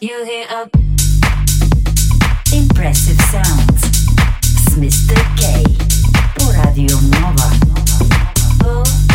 You hear a impressive sounds. It's Mr. K. Por Radio Nova. Oh.